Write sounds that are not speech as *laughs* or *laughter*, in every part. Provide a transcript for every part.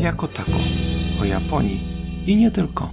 jako tako, o Japonii i nie tylko.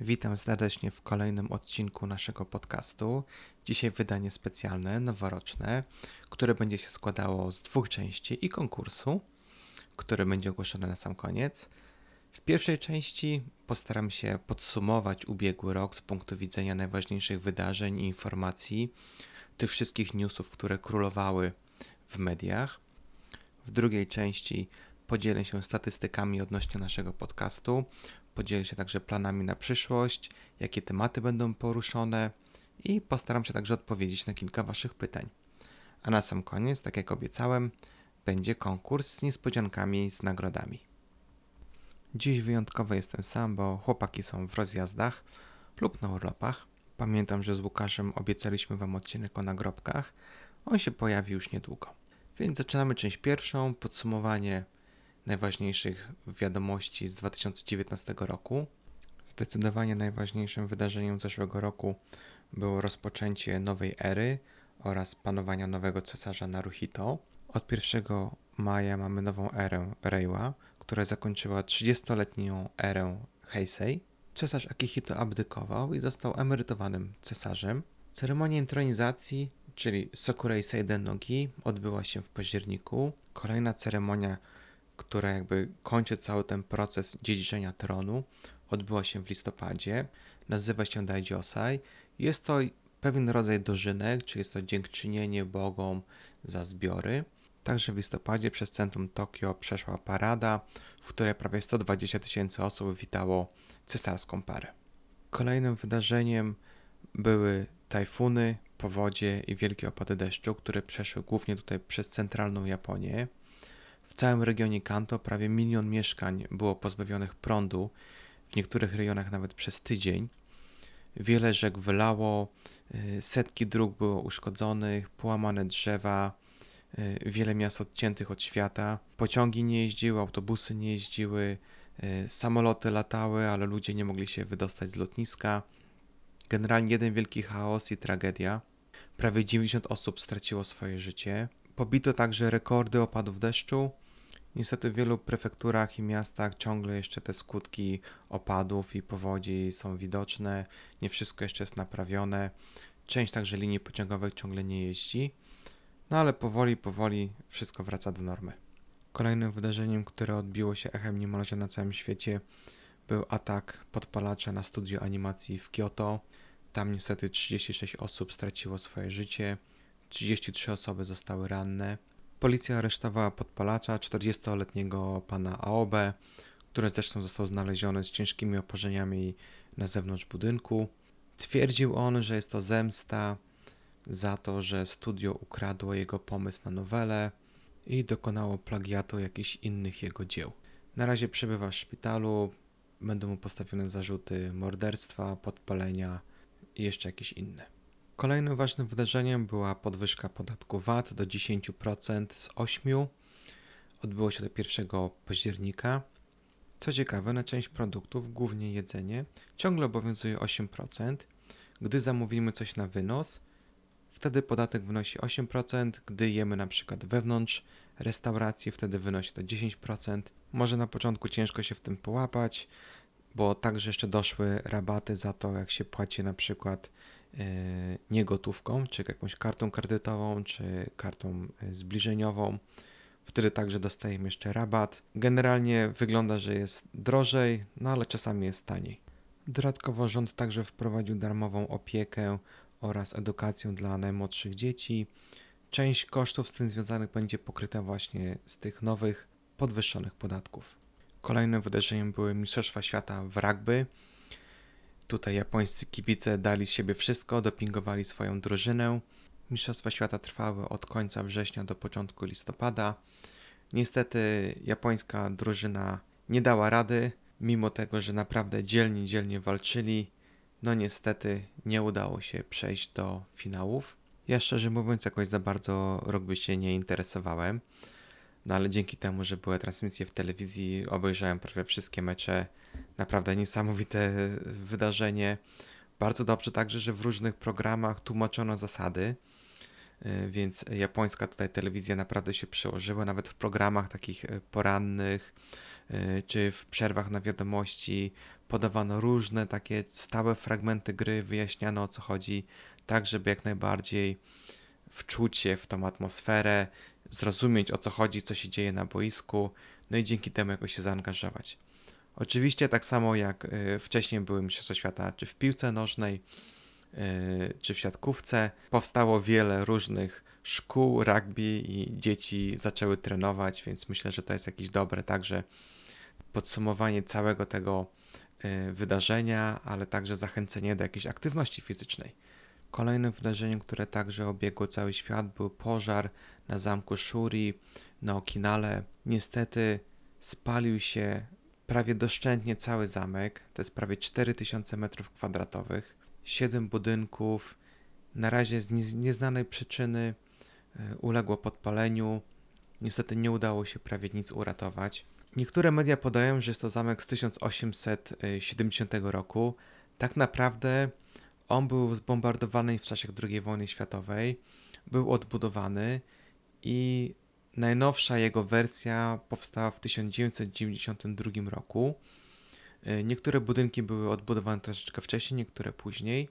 Witam serdecznie w kolejnym odcinku naszego podcastu. Dzisiaj wydanie specjalne, noworoczne, które będzie się składało z dwóch części i konkursu, który będzie ogłoszony na sam koniec. W pierwszej części postaram się podsumować ubiegły rok z punktu widzenia najważniejszych wydarzeń i informacji, tych wszystkich newsów, które królowały w mediach. W drugiej części podzielę się statystykami odnośnie naszego podcastu, podzielę się także planami na przyszłość, jakie tematy będą poruszone i postaram się także odpowiedzieć na kilka Waszych pytań. A na sam koniec, tak jak obiecałem, będzie konkurs z niespodziankami, z nagrodami. Dziś wyjątkowo jestem sam, bo chłopaki są w rozjazdach lub na urlopach. Pamiętam, że z Łukaszem obiecaliśmy Wam odcinek o nagrobkach. On się pojawi już niedługo. Więc zaczynamy część pierwszą, podsumowanie najważniejszych wiadomości z 2019 roku. Zdecydowanie najważniejszym wydarzeniem zeszłego roku było rozpoczęcie nowej ery oraz panowania nowego cesarza Naruhito. Od 1 maja mamy nową erę Reiwa, która zakończyła 30-letnią erę Heisei. Cesarz Akihito abdykował i został emerytowanym cesarzem. Ceremonia intronizacji, czyli Sokurei Seiden Nogi, odbyła się w październiku. Kolejna ceremonia, która jakby kończy cały ten proces dziedziczenia tronu, odbyła się w listopadzie. Nazywa się Daijiosai. Jest to pewien rodzaj dożynek, czy jest to dziękczynienie bogom za zbiory. Także w listopadzie przez centrum Tokio przeszła parada, w której prawie 120 tysięcy osób witało cesarską parę. Kolejnym wydarzeniem były tajfuny, powodzie i wielkie opady deszczu, które przeszły głównie tutaj przez centralną Japonię. W całym regionie Kanto prawie milion mieszkań było pozbawionych prądu, w niektórych rejonach nawet przez tydzień. Wiele rzek wylało, y, setki dróg było uszkodzonych, połamane drzewa, y, wiele miast odciętych od świata. Pociągi nie jeździły, autobusy nie jeździły, y, samoloty latały, ale ludzie nie mogli się wydostać z lotniska. Generalnie jeden wielki chaos i tragedia. Prawie 90 osób straciło swoje życie. Pobito także rekordy opadów deszczu. Niestety w wielu prefekturach i miastach ciągle jeszcze te skutki opadów i powodzi są widoczne. Nie wszystko jeszcze jest naprawione. Część także linii pociągowych ciągle nie jeździ. No ale powoli, powoli wszystko wraca do normy. Kolejnym wydarzeniem, które odbiło się echem niemalże na całym świecie, był atak podpalacza na studio animacji w Kyoto. Tam niestety 36 osób straciło swoje życie, 33 osoby zostały ranne. Policja aresztowała podpalacza, 40-letniego pana Aobe, który zresztą został znaleziony z ciężkimi oporzeniami na zewnątrz budynku. Twierdził on, że jest to zemsta za to, że studio ukradło jego pomysł na nowelę i dokonało plagiatu jakichś innych jego dzieł. Na razie przebywa w szpitalu, będą mu postawione zarzuty morderstwa, podpalenia i jeszcze jakieś inne. Kolejnym ważnym wydarzeniem była podwyżka podatku VAT do 10% z 8%. Odbyło się to 1 października. Co ciekawe, na część produktów, głównie jedzenie, ciągle obowiązuje 8%. Gdy zamówimy coś na wynos, wtedy podatek wynosi 8%. Gdy jemy na przykład wewnątrz restauracji, wtedy wynosi to 10%. Może na początku ciężko się w tym połapać, bo także jeszcze doszły rabaty za to, jak się płaci na przykład nie gotówką, czy jakąś kartą kredytową, czy kartą e, zbliżeniową. Wtedy także dostajemy jeszcze rabat. Generalnie wygląda, że jest drożej, no ale czasami jest taniej. Dodatkowo rząd także wprowadził darmową opiekę oraz edukację dla najmłodszych dzieci. Część kosztów z tym związanych będzie pokryta właśnie z tych nowych, podwyższonych podatków. Kolejnym wydarzeniem były Mistrzostwa Świata w rugby. Tutaj japońscy kibice dali z siebie wszystko, dopingowali swoją drużynę. Mistrzostwa Świata trwały od końca września do początku listopada. Niestety japońska drużyna nie dała rady, mimo tego, że naprawdę dzielnie, dzielnie walczyli. No niestety nie udało się przejść do finałów. Ja szczerze mówiąc jakoś za bardzo rugby się nie interesowałem. No ale dzięki temu, że były transmisje w telewizji, obejrzałem prawie wszystkie mecze. Naprawdę niesamowite wydarzenie. Bardzo dobrze także, że w różnych programach tłumaczono zasady. y, więc japońska tutaj telewizja naprawdę się przełożyła, nawet w programach takich y, porannych czy w przerwach na wiadomości podawano różne takie stałe fragmenty gry, wyjaśniano o co chodzi, tak żeby jak najbardziej wczuć się w tą atmosferę, zrozumieć o co chodzi, co się dzieje na boisku, no i dzięki temu jakoś się zaangażować. Oczywiście tak samo jak y, wcześniej były Mistrzostwa Świata, czy w piłce nożnej, y, czy w siatkówce, powstało wiele różnych szkół rugby i dzieci zaczęły trenować, więc myślę, że to jest jakieś dobre także podsumowanie całego tego y, wydarzenia, ale także zachęcenie do jakiejś aktywności fizycznej. Kolejnym wydarzeniem, które także obiegło cały świat, był pożar na zamku Shuri na Okinale. Niestety spalił się prawie doszczętnie cały zamek, to jest prawie 4000 m2, 7 budynków, na razie z nieznanej przyczyny e, uległo podpaleniu. Niestety nie udało się prawie nic uratować. Niektóre media podają, że jest to zamek z 1870 roku. Tak naprawdę on był zbombardowany w czasie II wojny światowej, był odbudowany i Najnowsza jego wersja powstała w 1992 roku. E, niektóre budynki były odbudowane troszeczkę wcześniej, niektóre później.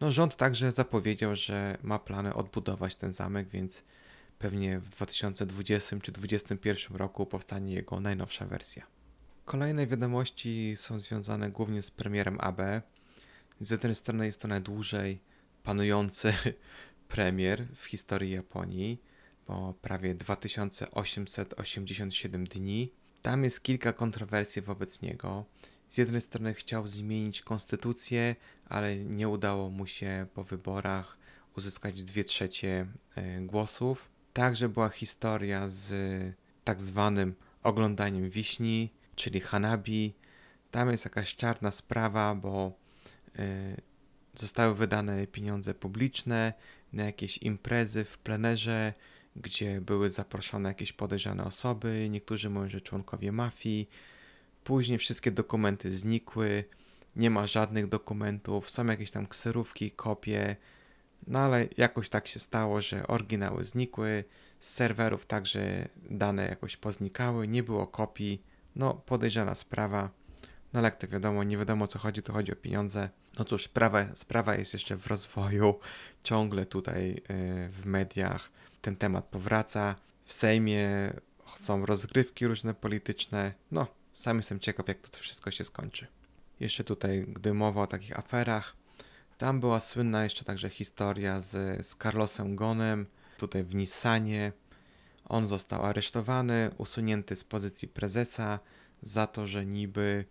No, rząd także zapowiedział, że ma plany odbudować ten zamek, więc pewnie w 2020 czy 2021 roku powstanie jego najnowsza wersja. Kolejne wiadomości są związane głównie z premierem AB. Z jednej strony jest to najdłużej panujący *laughs* premier w historii Japonii po prawie 2887 dni. Tam jest kilka kontrowersji wobec niego. Z jednej strony chciał zmienić konstytucję, ale nie udało mu się po wyborach uzyskać 2 trzecie e, głosów. Także była historia z tak zwanym oglądaniem wiśni, czyli hanabi. Tam jest jakaś czarna sprawa, bo e, zostały wydane pieniądze publiczne na jakieś imprezy w plenerze, gdzie były zaproszone jakieś podejrzane osoby, niektórzy mówią, że członkowie mafii. Później wszystkie dokumenty znikły, nie ma żadnych dokumentów, są jakieś tam kserówki, kopie, no ale jakoś tak się stało, że oryginały znikły, z serwerów także dane jakoś poznikały, nie było kopii, no podejrzana sprawa. No ale jak to wiadomo, nie wiadomo o co chodzi, to chodzi o pieniądze. No cóż, sprawa, sprawa jest jeszcze w rozwoju, ciągle tutaj yy, w mediach ten temat powraca. W Sejmie są rozgrywki różne polityczne. No, sam jestem ciekaw, jak to wszystko się skończy. Jeszcze tutaj, gdy mowa o takich aferach, tam była słynna jeszcze także historia z, z Carlosem Gonem, tutaj w Nissanie. On został aresztowany, usunięty z pozycji prezesa za to, że niby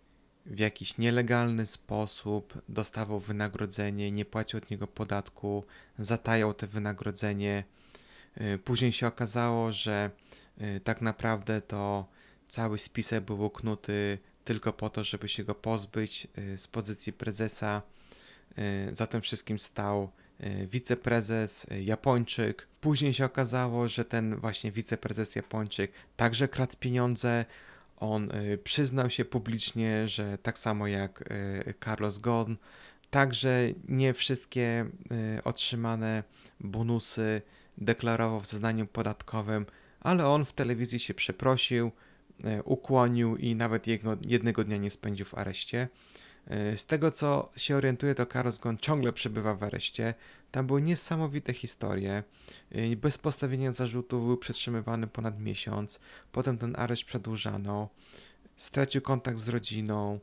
w jakiś nielegalny sposób dostawał wynagrodzenie, nie płacił od niego podatku, zatajał te wynagrodzenie Y, później się okazało, że y, tak naprawdę to cały spisek był uknuty tylko po to, żeby się go pozbyć y, z pozycji prezesa. Za tym wszystkim stał wiceprezes Japończyk. Później się okazało, że ten właśnie wiceprezes Japończyk także kradł pieniądze. On przyznał się publicznie, że tak samo jak Carlos Ghosn, także nie wszystkie otrzymane bonusy deklarował w zeznaniu podatkowym, ale on w telewizji się przeprosił, ukłonił i nawet jednego dnia nie spędził w areszcie. E, z tego co się orientuje, to Carlos Ghosn ciągle przebywa w areszcie. Tam były niesamowite historie. E, bez postawienia zarzutów był przetrzymywany ponad miesiąc. Potem ten areszt przedłużano. Stracił kontakt z rodziną.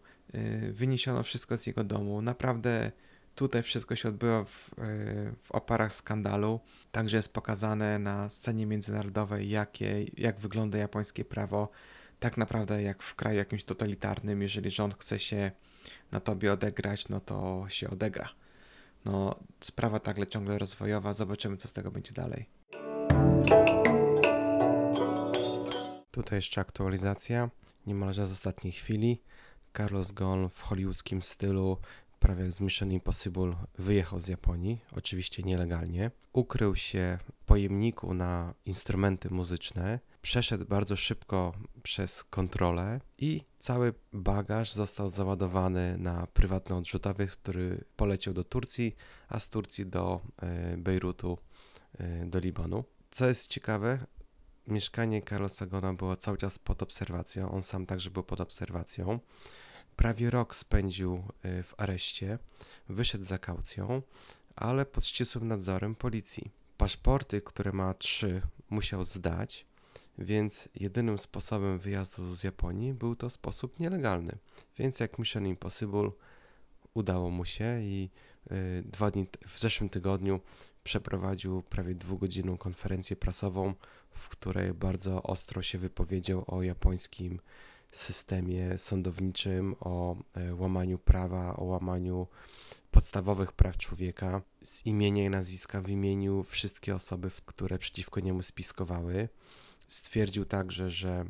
Wyniesiono wszystko z jego domu. Naprawdę Tutaj wszystko się odbywa w, w oparach skandalu. Także jest pokazane na scenie międzynarodowej, jakie, jak wygląda japońskie prawo. Tak naprawdę jak w kraju jakimś totalitarnym, jeżeli rząd chce się na tobie odegrać, no to się odegra. No, sprawa także ciągle rozwojowa, zobaczymy co z tego będzie dalej. Tutaj jeszcze aktualizacja, niemalże z ostatniej chwili. Carlos Ghosn w hollywoodzkim stylu prawie jak z Mission Impossible, wyjechał z Japonii, oczywiście nielegalnie. Ukrył się w pojemniku na instrumenty muzyczne, przeszedł bardzo szybko przez kontrolę i cały bagaż został załadowany na prywatny odrzutowy, który poleciał do Turcji, a z Turcji do e, Bejrutu y, do Libanu. Co jest ciekawe, mieszkanie Carlosa Gona było cały czas pod obserwacją, on sam także był pod obserwacją. Prawie rok spędził y, w areszcie, wyszedł za kaucją, ale pod ścisłym nadzorem policji. Paszporty, które ma trzy, musiał zdać, więc jedynym sposobem wyjazdu z Japonii był to sposób nielegalny. Więc jak Mission Impossible udało mu się i y, dwa dni w zeszłym tygodniu przeprowadził prawie dwugodzinną konferencję prasową, w której bardzo ostro się wypowiedział o japońskim systemie sądowniczym, o e, łamaniu prawa, o łamaniu podstawowych praw człowieka. Z imienia i nazwiska wymienił wszystkie osoby, które przeciwko niemu spiskowały. Stwierdził także, że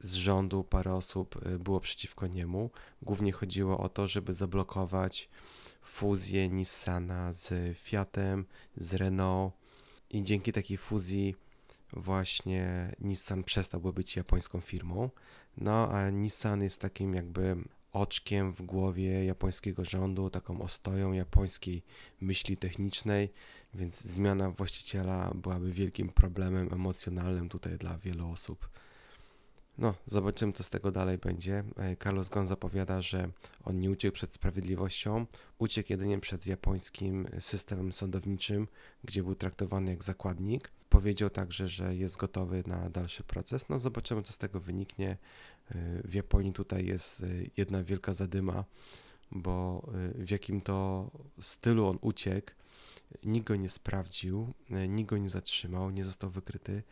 z rządu parę osób e, było przeciwko niemu. Głównie chodziło o to, żeby zablokować fuzję Nissana z Fiatem, z Renault i dzięki takiej fuzji właśnie Nissan przestałby być japońską firmą. No a Nissan jest takim jakby oczkiem w głowie japońskiego rządu, taką ostoją japońskiej myśli technicznej, więc zmiana właściciela byłaby wielkim problemem emocjonalnym tutaj dla wielu osób. No, zobaczymy, co z tego dalej będzie. E, Carlos Gon zapowiada, że on nie uciekł przed sprawiedliwością, uciekł jedynie przed japońskim systemem sądowniczym, gdzie był traktowany jak zakładnik. Powiedział także, że jest gotowy na dalszy proces. No, zobaczymy, co z tego wyniknie. E, w Japonii tutaj jest e, jedna wielka zadyma, bo w jakim to stylu on uciekł, nikt go nie sprawdził, nikt go nie zatrzymał, nie został wykryty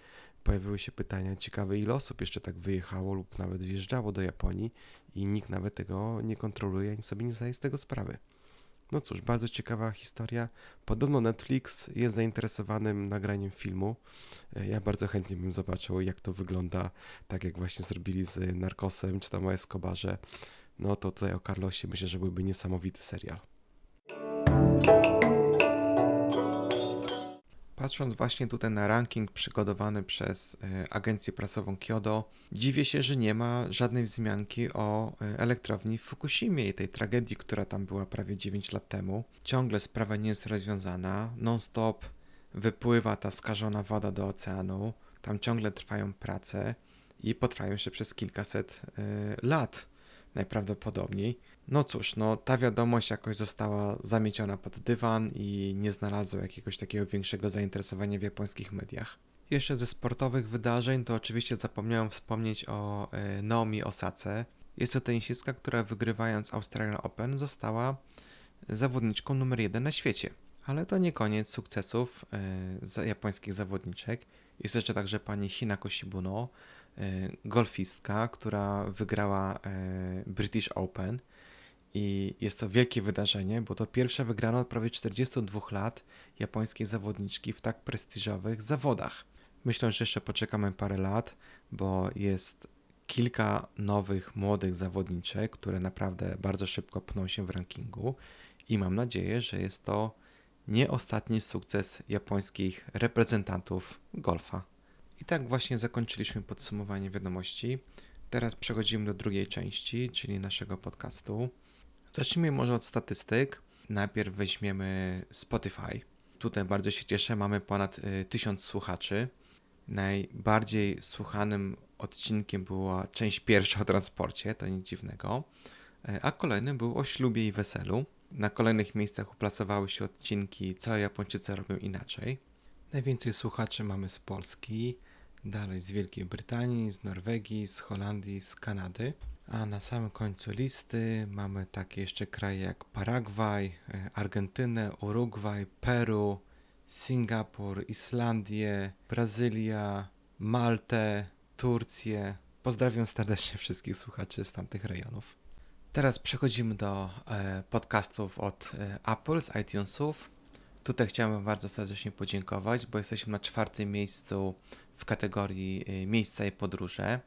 pojawiły się pytania ciekawe, ile osób jeszcze tak wyjechało lub nawet wjeżdżało do Japonii i nikt nawet tego nie kontroluje ani sobie nie zdaje z tego sprawy. No cóż, bardzo ciekawa historia. Podobno Netflix jest zainteresowanym nagraniem filmu. E, ja bardzo chętnie bym zobaczył, jak to wygląda, tak jak właśnie zrobili z Narcosem czy tam o Escobarze. No to tutaj o Carlosie myślę, że byłby niesamowity serial. Patrząc właśnie tutaj na ranking przygotowany przez e, agencję prasową Kyodo, dziwię się, że nie ma żadnej wzmianki o e, elektrowni w Fukushimie i tej tragedii, która tam była prawie 9 lat temu. Ciągle sprawa nie jest rozwiązana, non-stop wypływa ta skażona woda do oceanu, tam ciągle trwają prace i potrwają jeszcze przez kilkaset y, lat najprawdopodobniej. No cóż, no ta wiadomość jakoś została zamieciona pod dywan i nie znalazła jakiegoś takiego większego zainteresowania w japońskich mediach. Jeszcze ze sportowych wydarzeń to oczywiście zapomniałem wspomnieć o e, Naomi Osace. Jest to tenisistka, która wygrywając Australian Open została zawodniczką numer jeden na świecie. Ale to nie koniec sukcesów e, japońskich zawodniczek. Jest jeszcze także pani Hinako Shibuno, e, golfistka, która wygrała British Open i jest to wielkie wydarzenie, bo to pierwsza wygrana od prawie 42 lat japońskiej zawodniczki w tak prestiżowych zawodach. Myślę, że jeszcze poczekamy parę lat, bo jest kilka nowych młodych zawodniczek, które naprawdę bardzo szybko pną się w rankingu i mam nadzieję, że jest to nie ostatni sukces japońskich reprezentantów golfa. I tak właśnie zakończyliśmy podsumowanie wiadomości. Teraz przechodzimy do drugiej części, czyli naszego podcastu. Zacznijmy może od statystyk. Najpierw weźmiemy Spotify. Tutaj bardzo się cieszę, mamy ponad y, 1000 słuchaczy. Najbardziej słuchanym odcinkiem była część pierwsza o transporcie, to nic dziwnego. Y, a kolejny był o ślubie i weselu. Na kolejnych miejscach uplasowały się odcinki Co Japończycy robią inaczej. Najwięcej słuchaczy mamy z Polski, dalej z Wielkiej Brytanii, z Norwegii, z Holandii, z Kanady. A na samym końcu listy mamy takie jeszcze kraje jak Paragwaj, e, Argentynę, Urugwaj, Peru, Singapur, Islandię, Brazylia, Maltę, Turcję. Pozdrawiam serdecznie wszystkich słuchaczy z tamtych rejonów. Teraz przechodzimy do e, podcastów od e, Apple z iTunesów. Tutaj chciałbym bardzo serdecznie podziękować, bo jesteśmy na czwartym miejscu w kategorii miejsca i podróże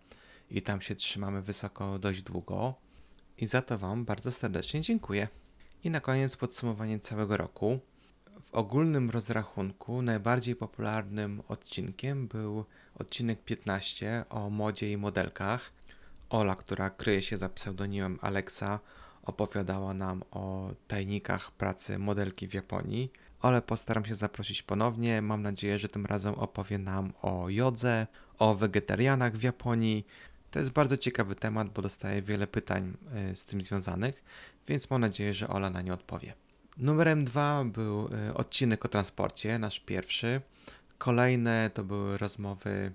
i tam się trzymamy wysoko dość długo. I za to Wam bardzo serdecznie dziękuję. I na koniec podsumowanie całego roku. W ogólnym rozrachunku najbardziej popularnym odcinkiem był odcinek 15 o modzie i modelkach. Ola, która kryje się za pseudonimem Alexa, opowiadała nam o tajnikach pracy modelki w Japonii ale postaram się zaprosić ponownie. Mam nadzieję, że tym razem opowie nam o jodze, o wegetarianach w Japonii. To jest bardzo ciekawy temat, bo dostaję wiele pytań e, z tym związanych, więc mam nadzieję, że Ola na nie odpowie. Numerem dwa był e, odcinek o transporcie, nasz pierwszy. Kolejne to były rozmowy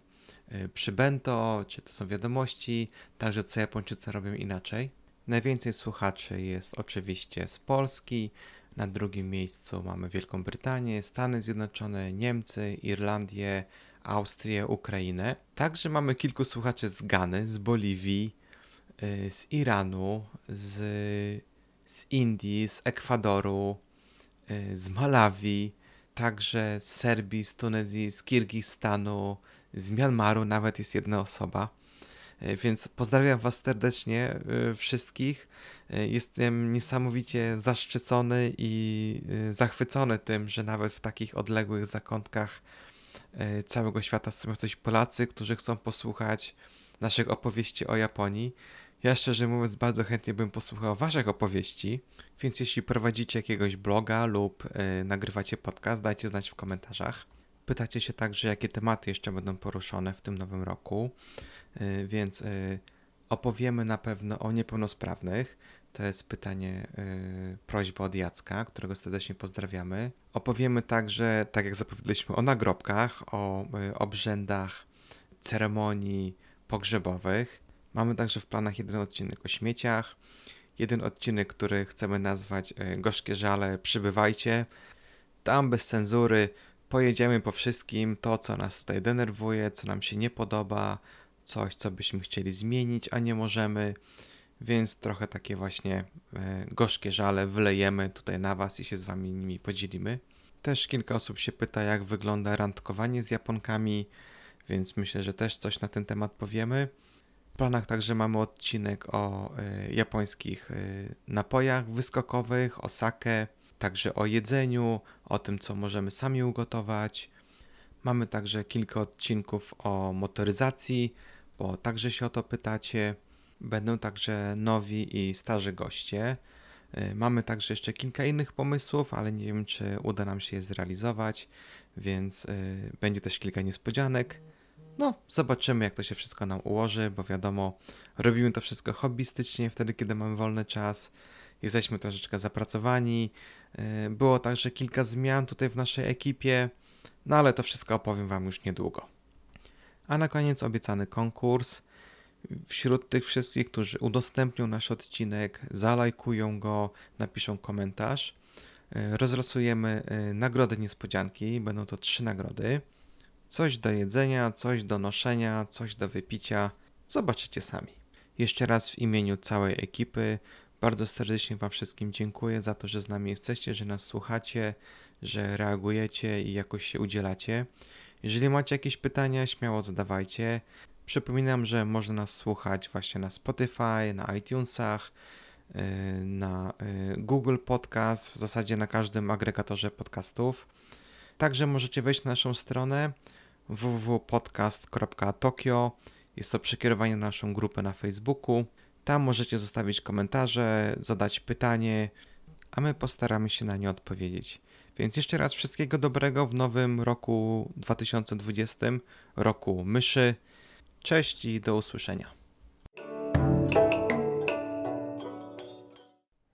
e, przy bento, czy to są wiadomości, także co Japończycy robią inaczej. Najwięcej słuchaczy jest oczywiście z Polski, na drugim miejscu mamy Wielką Brytanię, Stany Zjednoczone, Niemcy, Irlandię, Austrię, Ukrainę. Także mamy kilku słuchaczy z Gany, z Boliwii, y, z Iranu, z, z Indii, z Ekwadoru, y, z Malawii, także z Serbii, z Tunezji, z Kirgistanu, z Myanmaru nawet jest jedna osoba. Y, więc pozdrawiam Was serdecznie wszystkich. Jestem niesamowicie zaszczycony i zachwycony tym, że nawet w takich odległych zakątkach całego świata są coś Polacy, którzy chcą posłuchać naszych opowieści o Japonii. Ja szczerze mówiąc bardzo chętnie bym posłuchał waszych opowieści, więc jeśli prowadzicie jakiegoś bloga lub y, nagrywacie podcast, dajcie znać w komentarzach. Pytacie się także, jakie tematy jeszcze będą poruszone w tym nowym roku, y, więc opowiemy na pewno o niepełnosprawnych, to jest pytanie, yy, prośba od Jacka, którego serdecznie pozdrawiamy. Opowiemy także, tak jak zapowiedzieliśmy, o nagrobkach, o yy, obrzędach, ceremonii pogrzebowych. Mamy także w planach jeden odcinek o śmieciach, jeden odcinek, który chcemy nazwać yy, Gorzkie Żale, przybywajcie. Tam bez cenzury pojedziemy po wszystkim, to co nas tutaj denerwuje, co nam się nie podoba, coś co byśmy chcieli zmienić, a nie możemy więc trochę takie właśnie e, gorzkie żale wylejemy tutaj na Was i się z Wami nimi podzielimy. Też kilka osób się pyta, jak wygląda randkowanie z Japonkami, więc myślę, że też coś na ten temat powiemy. W planach także mamy odcinek o y, japońskich y, napojach wyskokowych, o sake, także o jedzeniu, o tym, co możemy sami ugotować. Mamy także kilka odcinków o motoryzacji, bo także się o to pytacie. Będą także nowi i starzy goście. Y, mamy także jeszcze kilka innych pomysłów, ale nie wiem, czy uda nam się je zrealizować, więc y, będzie też kilka niespodzianek. No, zobaczymy, jak to się wszystko nam ułoży, bo wiadomo, robimy to wszystko hobbystycznie, wtedy, kiedy mamy wolny czas. Jesteśmy troszeczkę zapracowani. Y, było także kilka zmian tutaj w naszej ekipie, no ale to wszystko opowiem Wam już niedługo. A na koniec obiecany konkurs. Wśród tych wszystkich, którzy udostępnią nasz odcinek, zalajkują go, napiszą komentarz, e, rozlosujemy e, nagrody niespodzianki. Będą to trzy nagrody. Coś do jedzenia, coś do noszenia, coś do wypicia. Zobaczycie sami. Jeszcze raz w imieniu całej ekipy bardzo serdecznie Wam wszystkim dziękuję za to, że z nami jesteście, że nas słuchacie, że reagujecie i jakoś się udzielacie. Jeżeli macie jakieś pytania, śmiało zadawajcie. Przypominam, że można nas słuchać właśnie na Spotify, na iTunesach, y, na y, Google Podcast, w zasadzie na każdym agregatorze podcastów. Także możecie wejść na naszą stronę www.podcast.tokio. Jest to przekierowanie na naszą grupę na Facebooku. Tam możecie zostawić komentarze, zadać pytanie, a my postaramy się na nie odpowiedzieć. Więc jeszcze raz wszystkiego dobrego w nowym roku 2020, roku myszy. Cześć i do usłyszenia.